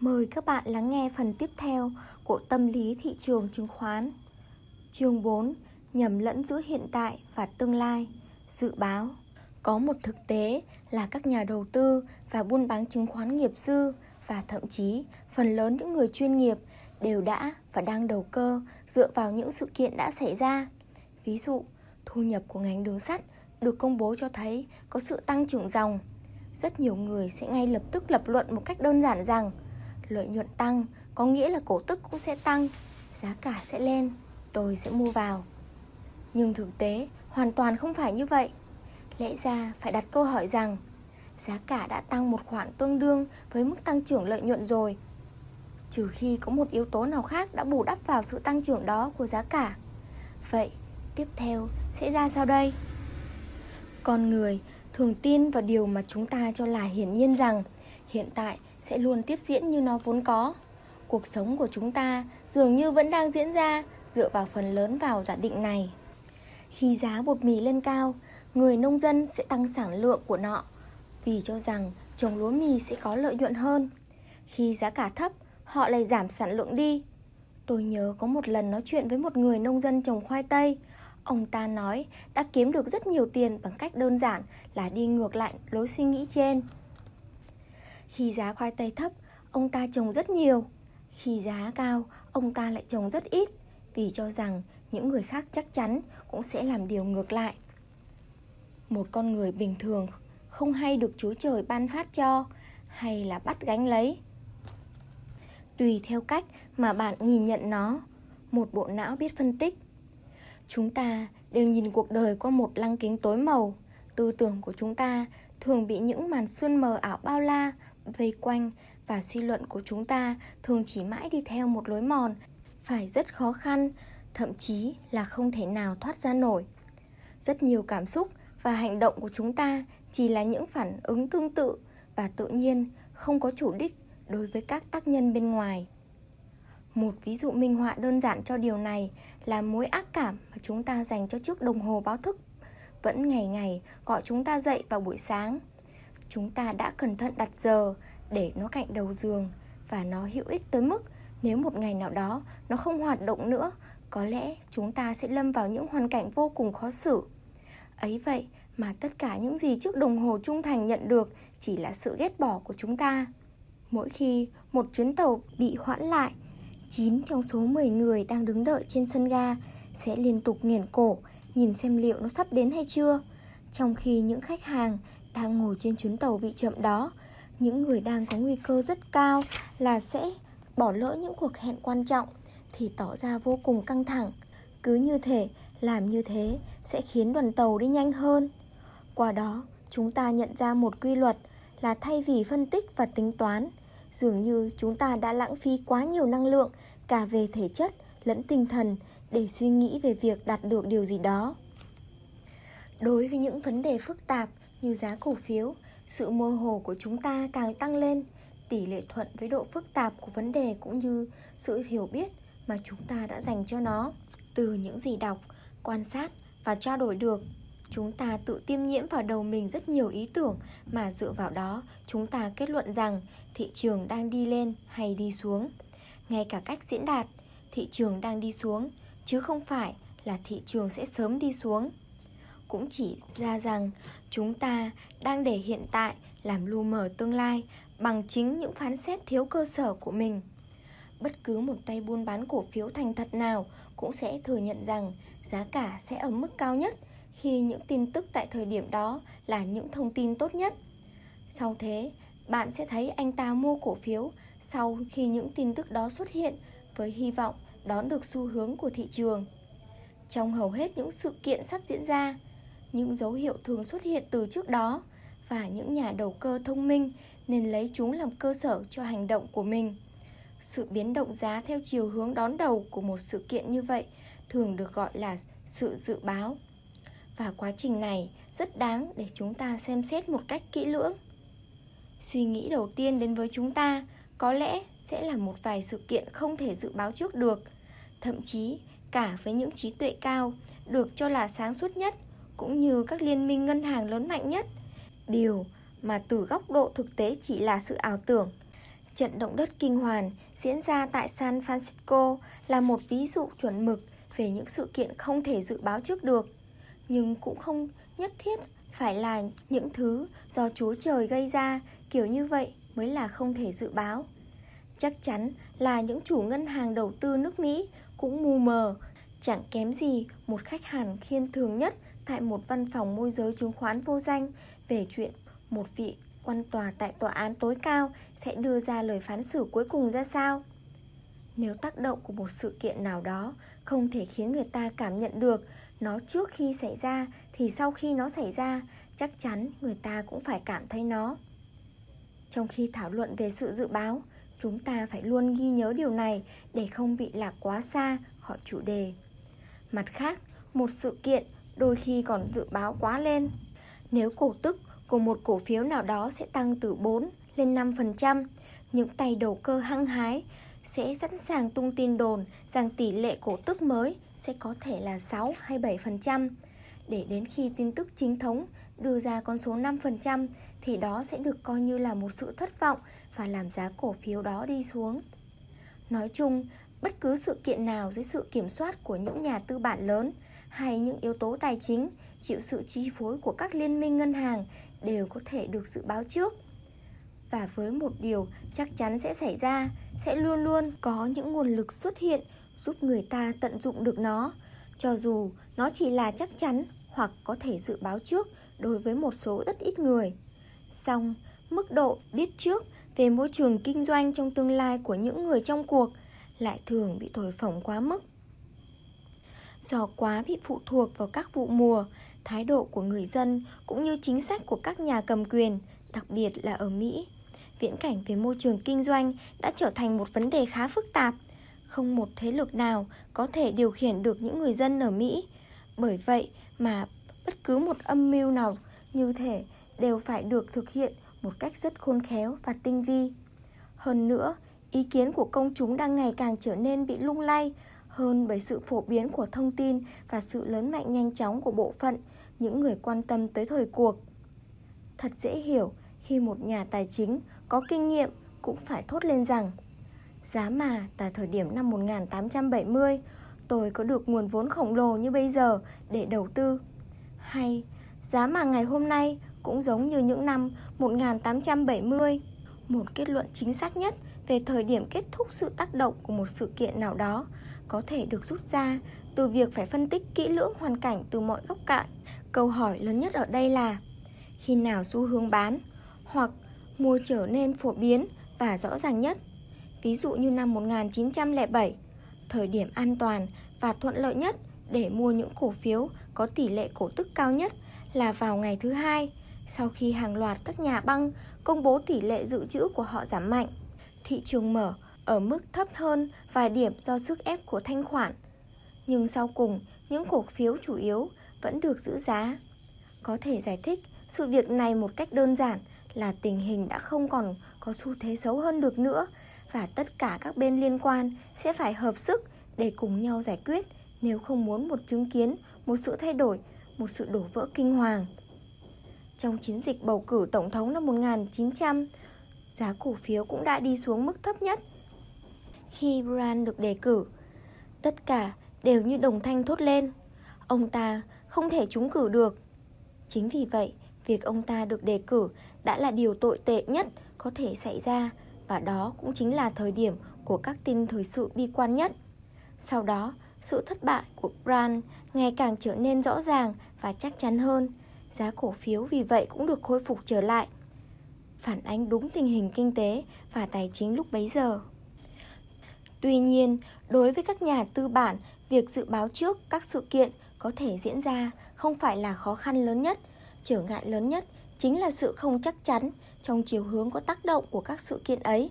Mời các bạn lắng nghe phần tiếp theo của tâm lý thị trường chứng khoán. Chương 4: Nhầm lẫn giữa hiện tại và tương lai. Dự báo. Có một thực tế là các nhà đầu tư và buôn bán chứng khoán nghiệp dư và thậm chí phần lớn những người chuyên nghiệp đều đã và đang đầu cơ dựa vào những sự kiện đã xảy ra. Ví dụ, thu nhập của ngành đường sắt được công bố cho thấy có sự tăng trưởng dòng. Rất nhiều người sẽ ngay lập tức lập luận một cách đơn giản rằng lợi nhuận tăng có nghĩa là cổ tức cũng sẽ tăng, giá cả sẽ lên, tôi sẽ mua vào. Nhưng thực tế hoàn toàn không phải như vậy. Lẽ ra phải đặt câu hỏi rằng giá cả đã tăng một khoản tương đương với mức tăng trưởng lợi nhuận rồi. Trừ khi có một yếu tố nào khác đã bù đắp vào sự tăng trưởng đó của giá cả. Vậy, tiếp theo sẽ ra sao đây? Con người thường tin vào điều mà chúng ta cho là hiển nhiên rằng hiện tại sẽ luôn tiếp diễn như nó vốn có. Cuộc sống của chúng ta dường như vẫn đang diễn ra dựa vào phần lớn vào giả định này. Khi giá bột mì lên cao, người nông dân sẽ tăng sản lượng của nọ vì cho rằng trồng lúa mì sẽ có lợi nhuận hơn. Khi giá cả thấp, họ lại giảm sản lượng đi. Tôi nhớ có một lần nói chuyện với một người nông dân trồng khoai tây. Ông ta nói đã kiếm được rất nhiều tiền bằng cách đơn giản là đi ngược lại lối suy nghĩ trên. Khi giá khoai tây thấp, ông ta trồng rất nhiều. Khi giá cao, ông ta lại trồng rất ít vì cho rằng những người khác chắc chắn cũng sẽ làm điều ngược lại. Một con người bình thường không hay được Chúa Trời ban phát cho hay là bắt gánh lấy. Tùy theo cách mà bạn nhìn nhận nó, một bộ não biết phân tích. Chúng ta đều nhìn cuộc đời qua một lăng kính tối màu. Tư tưởng của chúng ta thường bị những màn sương mờ ảo bao la vây quanh và suy luận của chúng ta thường chỉ mãi đi theo một lối mòn, phải rất khó khăn, thậm chí là không thể nào thoát ra nổi. Rất nhiều cảm xúc và hành động của chúng ta chỉ là những phản ứng tương tự và tự nhiên, không có chủ đích đối với các tác nhân bên ngoài. Một ví dụ minh họa đơn giản cho điều này là mối ác cảm mà chúng ta dành cho chiếc đồng hồ báo thức vẫn ngày ngày gọi chúng ta dậy vào buổi sáng chúng ta đã cẩn thận đặt giờ để nó cạnh đầu giường và nó hữu ích tới mức nếu một ngày nào đó nó không hoạt động nữa, có lẽ chúng ta sẽ lâm vào những hoàn cảnh vô cùng khó xử. Ấy vậy mà tất cả những gì chiếc đồng hồ trung thành nhận được chỉ là sự ghét bỏ của chúng ta. Mỗi khi một chuyến tàu bị hoãn lại 9 trong số 10 người đang đứng đợi trên sân ga sẽ liên tục nghiền cổ, nhìn xem liệu nó sắp đến hay chưa. Trong khi những khách hàng đang ngồi trên chuyến tàu bị chậm đó. Những người đang có nguy cơ rất cao là sẽ bỏ lỡ những cuộc hẹn quan trọng thì tỏ ra vô cùng căng thẳng. Cứ như thể, làm như thế sẽ khiến đoàn tàu đi nhanh hơn. Qua đó, chúng ta nhận ra một quy luật là thay vì phân tích và tính toán, dường như chúng ta đã lãng phí quá nhiều năng lượng cả về thể chất lẫn tinh thần để suy nghĩ về việc đạt được điều gì đó. Đối với những vấn đề phức tạp như giá cổ phiếu, sự mơ hồ của chúng ta càng tăng lên, tỷ lệ thuận với độ phức tạp của vấn đề cũng như sự hiểu biết mà chúng ta đã dành cho nó. Từ những gì đọc, quan sát và trao đổi được, chúng ta tự tiêm nhiễm vào đầu mình rất nhiều ý tưởng mà dựa vào đó chúng ta kết luận rằng thị trường đang đi lên hay đi xuống. Ngay cả cách diễn đạt, thị trường đang đi xuống, chứ không phải là thị trường sẽ sớm đi xuống cũng chỉ ra rằng chúng ta đang để hiện tại làm lu mờ tương lai bằng chính những phán xét thiếu cơ sở của mình. Bất cứ một tay buôn bán cổ phiếu thành thật nào cũng sẽ thừa nhận rằng giá cả sẽ ở mức cao nhất khi những tin tức tại thời điểm đó là những thông tin tốt nhất. Sau thế, bạn sẽ thấy anh ta mua cổ phiếu sau khi những tin tức đó xuất hiện với hy vọng đón được xu hướng của thị trường. Trong hầu hết những sự kiện sắp diễn ra, những dấu hiệu thường xuất hiện từ trước đó và những nhà đầu cơ thông minh nên lấy chúng làm cơ sở cho hành động của mình. Sự biến động giá theo chiều hướng đón đầu của một sự kiện như vậy thường được gọi là sự dự báo. Và quá trình này rất đáng để chúng ta xem xét một cách kỹ lưỡng. Suy nghĩ đầu tiên đến với chúng ta có lẽ sẽ là một vài sự kiện không thể dự báo trước được, thậm chí cả với những trí tuệ cao được cho là sáng suốt nhất cũng như các liên minh ngân hàng lớn mạnh nhất. Điều mà từ góc độ thực tế chỉ là sự ảo tưởng. Trận động đất kinh hoàng diễn ra tại San Francisco là một ví dụ chuẩn mực về những sự kiện không thể dự báo trước được, nhưng cũng không nhất thiết phải là những thứ do Chúa Trời gây ra, kiểu như vậy mới là không thể dự báo. Chắc chắn là những chủ ngân hàng đầu tư nước Mỹ cũng mù mờ, chẳng kém gì một khách hàng khiên thường nhất tại một văn phòng môi giới chứng khoán vô danh về chuyện một vị quan tòa tại tòa án tối cao sẽ đưa ra lời phán xử cuối cùng ra sao. Nếu tác động của một sự kiện nào đó không thể khiến người ta cảm nhận được nó trước khi xảy ra thì sau khi nó xảy ra, chắc chắn người ta cũng phải cảm thấy nó. Trong khi thảo luận về sự dự báo, chúng ta phải luôn ghi nhớ điều này để không bị lạc quá xa khỏi chủ đề. Mặt khác, một sự kiện đôi khi còn dự báo quá lên. Nếu cổ tức của một cổ phiếu nào đó sẽ tăng từ 4 lên 5%, những tay đầu cơ hăng hái sẽ sẵn sàng tung tin đồn rằng tỷ lệ cổ tức mới sẽ có thể là 6 hay 7%. Để đến khi tin tức chính thống đưa ra con số 5% thì đó sẽ được coi như là một sự thất vọng và làm giá cổ phiếu đó đi xuống. Nói chung, bất cứ sự kiện nào dưới sự kiểm soát của những nhà tư bản lớn hay những yếu tố tài chính chịu sự chi phối của các liên minh ngân hàng đều có thể được dự báo trước. Và với một điều chắc chắn sẽ xảy ra, sẽ luôn luôn có những nguồn lực xuất hiện giúp người ta tận dụng được nó, cho dù nó chỉ là chắc chắn hoặc có thể dự báo trước đối với một số rất ít người. Song, mức độ biết trước về môi trường kinh doanh trong tương lai của những người trong cuộc lại thường bị thổi phồng quá mức. Do quá bị phụ thuộc vào các vụ mùa, thái độ của người dân cũng như chính sách của các nhà cầm quyền, đặc biệt là ở Mỹ. Viễn cảnh về môi trường kinh doanh đã trở thành một vấn đề khá phức tạp. Không một thế lực nào có thể điều khiển được những người dân ở Mỹ. Bởi vậy mà bất cứ một âm mưu nào như thể đều phải được thực hiện một cách rất khôn khéo và tinh vi. Hơn nữa, ý kiến của công chúng đang ngày càng trở nên bị lung lay hơn bởi sự phổ biến của thông tin và sự lớn mạnh nhanh chóng của bộ phận, những người quan tâm tới thời cuộc. Thật dễ hiểu khi một nhà tài chính có kinh nghiệm cũng phải thốt lên rằng, Giá mà tại thời điểm năm 1870 tôi có được nguồn vốn khổng lồ như bây giờ để đầu tư Hay, giá mà ngày hôm nay cũng giống như những năm 1870 Một kết luận chính xác nhất về thời điểm kết thúc sự tác động của một sự kiện nào đó có thể được rút ra từ việc phải phân tích kỹ lưỡng hoàn cảnh từ mọi góc cạnh. Câu hỏi lớn nhất ở đây là khi nào xu hướng bán hoặc mua trở nên phổ biến và rõ ràng nhất. Ví dụ như năm 1907, thời điểm an toàn và thuận lợi nhất để mua những cổ phiếu có tỷ lệ cổ tức cao nhất là vào ngày thứ hai sau khi hàng loạt các nhà băng công bố tỷ lệ dự trữ của họ giảm mạnh. Thị trường mở ở mức thấp hơn vài điểm do sức ép của thanh khoản. Nhưng sau cùng, những cổ phiếu chủ yếu vẫn được giữ giá. Có thể giải thích sự việc này một cách đơn giản là tình hình đã không còn có xu thế xấu hơn được nữa và tất cả các bên liên quan sẽ phải hợp sức để cùng nhau giải quyết nếu không muốn một chứng kiến một sự thay đổi, một sự đổ vỡ kinh hoàng. Trong chiến dịch bầu cử tổng thống năm 1900, giá cổ phiếu cũng đã đi xuống mức thấp nhất khi Brand được đề cử. Tất cả đều như đồng thanh thốt lên. Ông ta không thể trúng cử được. Chính vì vậy, việc ông ta được đề cử đã là điều tồi tệ nhất có thể xảy ra và đó cũng chính là thời điểm của các tin thời sự bi quan nhất. Sau đó, sự thất bại của Brand ngày càng trở nên rõ ràng và chắc chắn hơn. Giá cổ phiếu vì vậy cũng được khôi phục trở lại, phản ánh đúng tình hình kinh tế và tài chính lúc bấy giờ. Tuy nhiên, đối với các nhà tư bản, việc dự báo trước các sự kiện có thể diễn ra không phải là khó khăn lớn nhất. Trở ngại lớn nhất chính là sự không chắc chắn trong chiều hướng có tác động của các sự kiện ấy.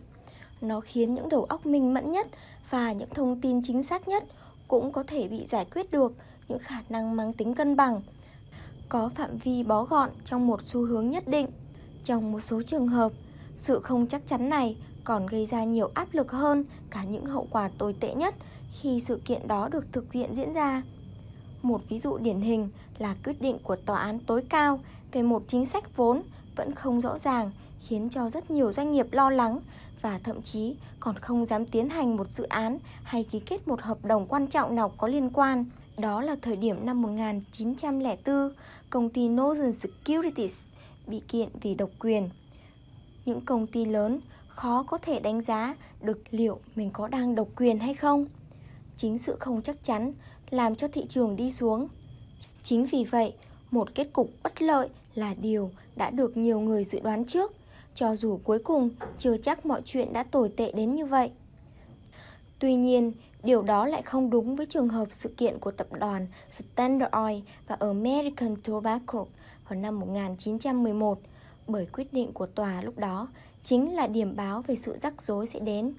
Nó khiến những đầu óc minh mẫn nhất và những thông tin chính xác nhất cũng có thể bị giải quyết được những khả năng mang tính cân bằng, có phạm vi bó gọn trong một xu hướng nhất định. Trong một số trường hợp, sự không chắc chắn này còn gây ra nhiều áp lực hơn cả những hậu quả tồi tệ nhất khi sự kiện đó được thực hiện diễn ra. Một ví dụ điển hình là quyết định của tòa án tối cao về một chính sách vốn vẫn không rõ ràng khiến cho rất nhiều doanh nghiệp lo lắng và thậm chí còn không dám tiến hành một dự án hay ký kết một hợp đồng quan trọng nào có liên quan. Đó là thời điểm năm 1904, công ty Northern Securities bị kiện vì độc quyền. Những công ty lớn khó có thể đánh giá được liệu mình có đang độc quyền hay không. Chính sự không chắc chắn làm cho thị trường đi xuống. Chính vì vậy, một kết cục bất lợi là điều đã được nhiều người dự đoán trước, cho dù cuối cùng chưa chắc mọi chuyện đã tồi tệ đến như vậy. Tuy nhiên, điều đó lại không đúng với trường hợp sự kiện của tập đoàn Standard Oil và American Tobacco vào năm 1911, bởi quyết định của tòa lúc đó chính là điểm báo về sự rắc rối sẽ đến.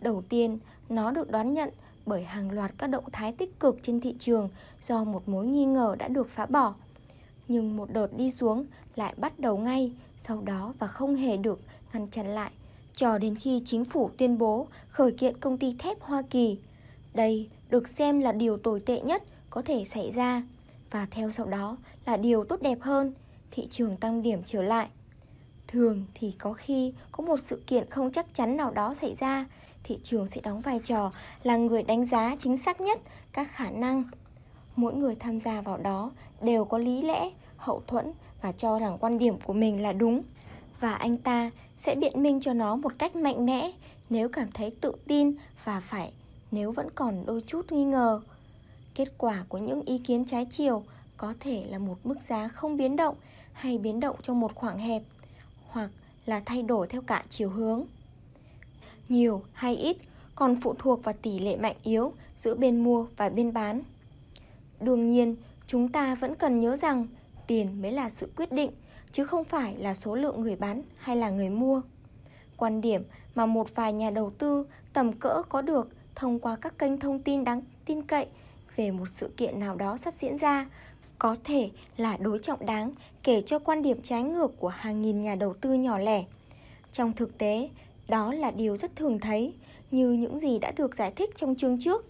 Đầu tiên, nó được đoán nhận bởi hàng loạt các động thái tích cực trên thị trường do một mối nghi ngờ đã được phá bỏ. Nhưng một đợt đi xuống lại bắt đầu ngay sau đó và không hề được ngăn chặn lại cho đến khi chính phủ tuyên bố khởi kiện công ty thép Hoa Kỳ. Đây được xem là điều tồi tệ nhất có thể xảy ra và theo sau đó là điều tốt đẹp hơn, thị trường tăng điểm trở lại. Thường thì có khi có một sự kiện không chắc chắn nào đó xảy ra, thị trường sẽ đóng vai trò là người đánh giá chính xác nhất các khả năng. Mỗi người tham gia vào đó đều có lý lẽ, hậu thuẫn và cho rằng quan điểm của mình là đúng. Và anh ta sẽ biện minh cho nó một cách mạnh mẽ nếu cảm thấy tự tin và phải nếu vẫn còn đôi chút nghi ngờ. Kết quả của những ý kiến trái chiều có thể là một mức giá không biến động hay biến động trong một khoảng hẹp hoặc là thay đổi theo cả chiều hướng. Nhiều hay ít còn phụ thuộc vào tỷ lệ mạnh yếu giữa bên mua và bên bán. Đương nhiên, chúng ta vẫn cần nhớ rằng tiền mới là sự quyết định chứ không phải là số lượng người bán hay là người mua. Quan điểm mà một vài nhà đầu tư tầm cỡ có được thông qua các kênh thông tin đáng tin cậy về một sự kiện nào đó sắp diễn ra có thể là đối trọng đáng kể cho quan điểm trái ngược của hàng nghìn nhà đầu tư nhỏ lẻ. Trong thực tế, đó là điều rất thường thấy như những gì đã được giải thích trong chương trước.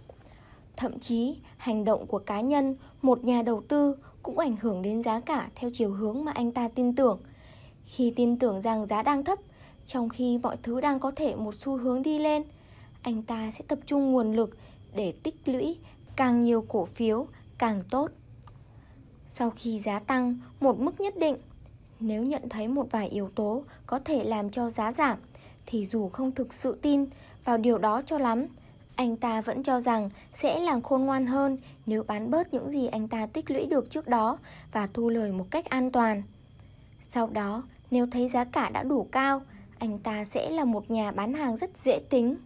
Thậm chí, hành động của cá nhân, một nhà đầu tư cũng ảnh hưởng đến giá cả theo chiều hướng mà anh ta tin tưởng. Khi tin tưởng rằng giá đang thấp, trong khi mọi thứ đang có thể một xu hướng đi lên, anh ta sẽ tập trung nguồn lực để tích lũy càng nhiều cổ phiếu càng tốt. Sau khi giá tăng một mức nhất định, nếu nhận thấy một vài yếu tố có thể làm cho giá giảm, thì dù không thực sự tin vào điều đó cho lắm, anh ta vẫn cho rằng sẽ làm khôn ngoan hơn nếu bán bớt những gì anh ta tích lũy được trước đó và thu lời một cách an toàn. Sau đó, nếu thấy giá cả đã đủ cao, anh ta sẽ là một nhà bán hàng rất dễ tính.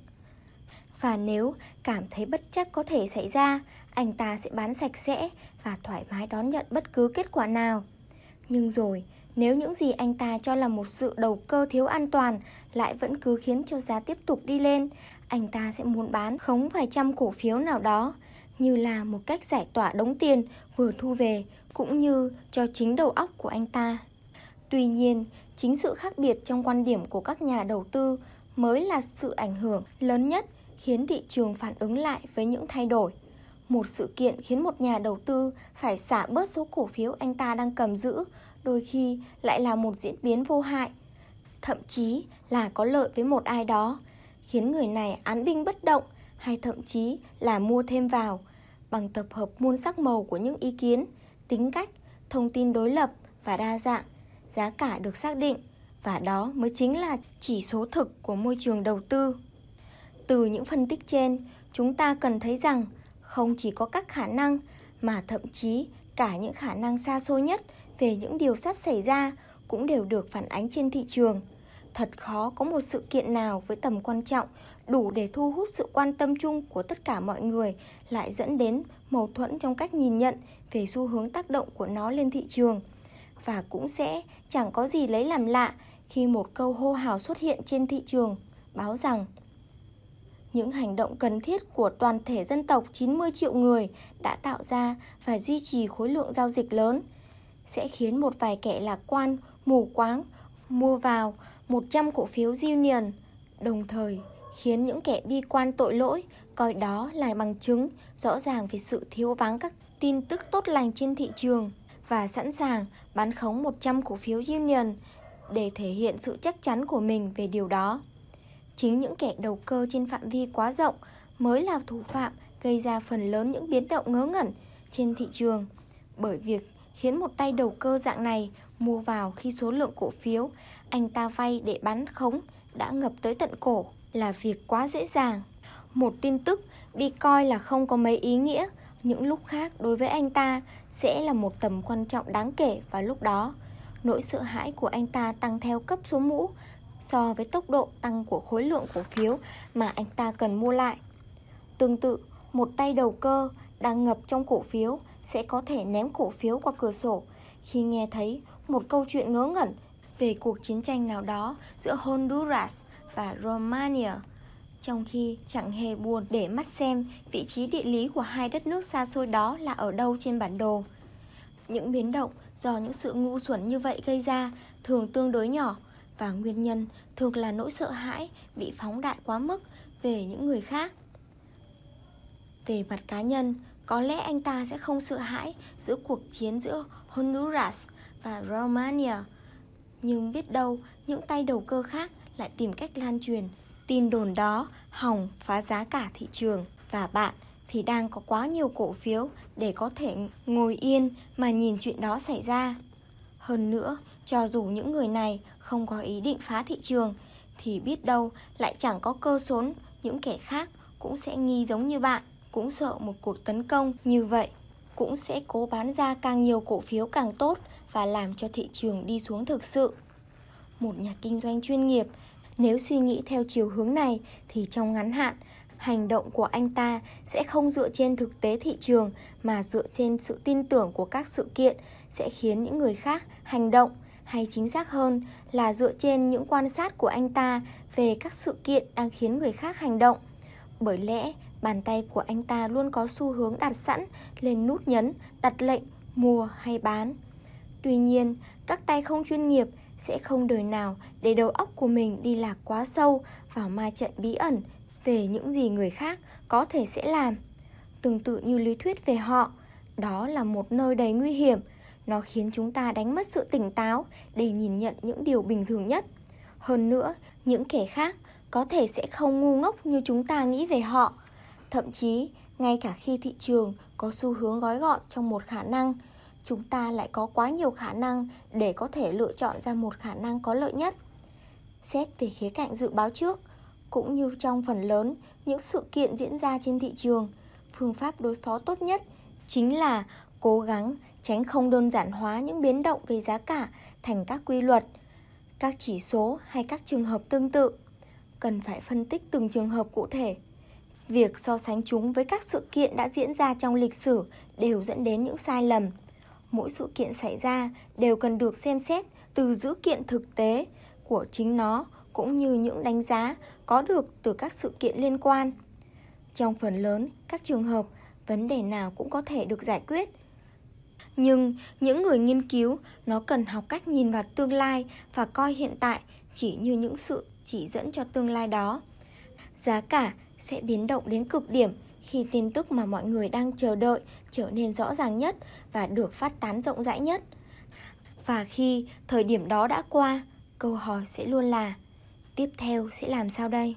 Và nếu cảm thấy bất chắc có thể xảy ra, anh ta sẽ bán sạch sẽ và thoải mái đón nhận bất cứ kết quả nào. Nhưng rồi, nếu những gì anh ta cho là một sự đầu cơ thiếu an toàn lại vẫn cứ khiến cho giá tiếp tục đi lên, anh ta sẽ muốn bán khống vài trăm cổ phiếu nào đó, như là một cách giải tỏa đống tiền vừa thu về cũng như cho chính đầu óc của anh ta. Tuy nhiên, chính sự khác biệt trong quan điểm của các nhà đầu tư mới là sự ảnh hưởng lớn nhất khiến thị trường phản ứng lại với những thay đổi. Một sự kiện khiến một nhà đầu tư phải xả bớt số cổ phiếu anh ta đang cầm giữ, đôi khi lại là một diễn biến vô hại, thậm chí là có lợi với một ai đó, khiến người này án binh bất động hay thậm chí là mua thêm vào bằng tập hợp muôn sắc màu của những ý kiến, tính cách, thông tin đối lập và đa dạng, giá cả được xác định và đó mới chính là chỉ số thực của môi trường đầu tư. Từ những phân tích trên, chúng ta cần thấy rằng không chỉ có các khả năng mà thậm chí cả những khả năng xa xôi nhất về những điều sắp xảy ra cũng đều được phản ánh trên thị trường. Thật khó có một sự kiện nào với tầm quan trọng đủ để thu hút sự quan tâm chung của tất cả mọi người lại dẫn đến mâu thuẫn trong cách nhìn nhận về xu hướng tác động của nó lên thị trường. Và cũng sẽ chẳng có gì lấy làm lạ khi một câu hô hào xuất hiện trên thị trường báo rằng những hành động cần thiết của toàn thể dân tộc 90 triệu người đã tạo ra và duy trì khối lượng giao dịch lớn sẽ khiến một vài kẻ lạc quan, mù quáng mua vào 100 cổ phiếu Union, đồng thời khiến những kẻ bi quan tội lỗi coi đó là bằng chứng rõ ràng về sự thiếu vắng các tin tức tốt lành trên thị trường và sẵn sàng bán khống 100 cổ phiếu Union để thể hiện sự chắc chắn của mình về điều đó. Chính những kẻ đầu cơ trên phạm vi quá rộng mới là thủ phạm gây ra phần lớn những biến động ngớ ngẩn trên thị trường. Bởi việc khiến một tay đầu cơ dạng này mua vào khi số lượng cổ phiếu anh ta vay để bán khống đã ngập tới tận cổ là việc quá dễ dàng. Một tin tức bị coi là không có mấy ý nghĩa, những lúc khác đối với anh ta sẽ là một tầm quan trọng đáng kể vào lúc đó. Nỗi sợ hãi của anh ta tăng theo cấp số mũ so với tốc độ tăng của khối lượng cổ phiếu mà anh ta cần mua lại. Tương tự, một tay đầu cơ đang ngập trong cổ phiếu sẽ có thể ném cổ phiếu qua cửa sổ khi nghe thấy một câu chuyện ngớ ngẩn về cuộc chiến tranh nào đó giữa Honduras và Romania. Trong khi chẳng hề buồn để mắt xem vị trí địa lý của hai đất nước xa xôi đó là ở đâu trên bản đồ. Những biến động do những sự ngu xuẩn như vậy gây ra thường tương đối nhỏ và nguyên nhân thường là nỗi sợ hãi bị phóng đại quá mức về những người khác. Về mặt cá nhân, có lẽ anh ta sẽ không sợ hãi giữa cuộc chiến giữa Honduras và Romania. Nhưng biết đâu những tay đầu cơ khác lại tìm cách lan truyền tin đồn đó hỏng phá giá cả thị trường và bạn thì đang có quá nhiều cổ phiếu để có thể ngồi yên mà nhìn chuyện đó xảy ra. Hơn nữa, cho dù những người này không có ý định phá thị trường thì biết đâu lại chẳng có cơ sốn những kẻ khác cũng sẽ nghi giống như bạn, cũng sợ một cuộc tấn công như vậy, cũng sẽ cố bán ra càng nhiều cổ phiếu càng tốt và làm cho thị trường đi xuống thực sự. Một nhà kinh doanh chuyên nghiệp nếu suy nghĩ theo chiều hướng này thì trong ngắn hạn, hành động của anh ta sẽ không dựa trên thực tế thị trường mà dựa trên sự tin tưởng của các sự kiện sẽ khiến những người khác hành động hay chính xác hơn là dựa trên những quan sát của anh ta về các sự kiện đang khiến người khác hành động. Bởi lẽ, bàn tay của anh ta luôn có xu hướng đặt sẵn lên nút nhấn, đặt lệnh, mua hay bán. Tuy nhiên, các tay không chuyên nghiệp sẽ không đời nào để đầu óc của mình đi lạc quá sâu vào ma trận bí ẩn về những gì người khác có thể sẽ làm. Tương tự như lý thuyết về họ, đó là một nơi đầy nguy hiểm. Nó khiến chúng ta đánh mất sự tỉnh táo để nhìn nhận những điều bình thường nhất. Hơn nữa, những kẻ khác có thể sẽ không ngu ngốc như chúng ta nghĩ về họ. Thậm chí, ngay cả khi thị trường có xu hướng gói gọn trong một khả năng, chúng ta lại có quá nhiều khả năng để có thể lựa chọn ra một khả năng có lợi nhất. Xét về khía cạnh dự báo trước, cũng như trong phần lớn những sự kiện diễn ra trên thị trường, phương pháp đối phó tốt nhất chính là cố gắng tránh không đơn giản hóa những biến động về giá cả thành các quy luật, các chỉ số hay các trường hợp tương tự. Cần phải phân tích từng trường hợp cụ thể. Việc so sánh chúng với các sự kiện đã diễn ra trong lịch sử đều dẫn đến những sai lầm mỗi sự kiện xảy ra đều cần được xem xét từ dữ kiện thực tế của chính nó cũng như những đánh giá có được từ các sự kiện liên quan. Trong phần lớn các trường hợp, vấn đề nào cũng có thể được giải quyết. Nhưng những người nghiên cứu nó cần học cách nhìn vào tương lai và coi hiện tại chỉ như những sự chỉ dẫn cho tương lai đó. Giá cả sẽ biến động đến cực điểm khi tin tức mà mọi người đang chờ đợi trở nên rõ ràng nhất và được phát tán rộng rãi nhất. Và khi thời điểm đó đã qua, câu hỏi sẽ luôn là tiếp theo sẽ làm sao đây?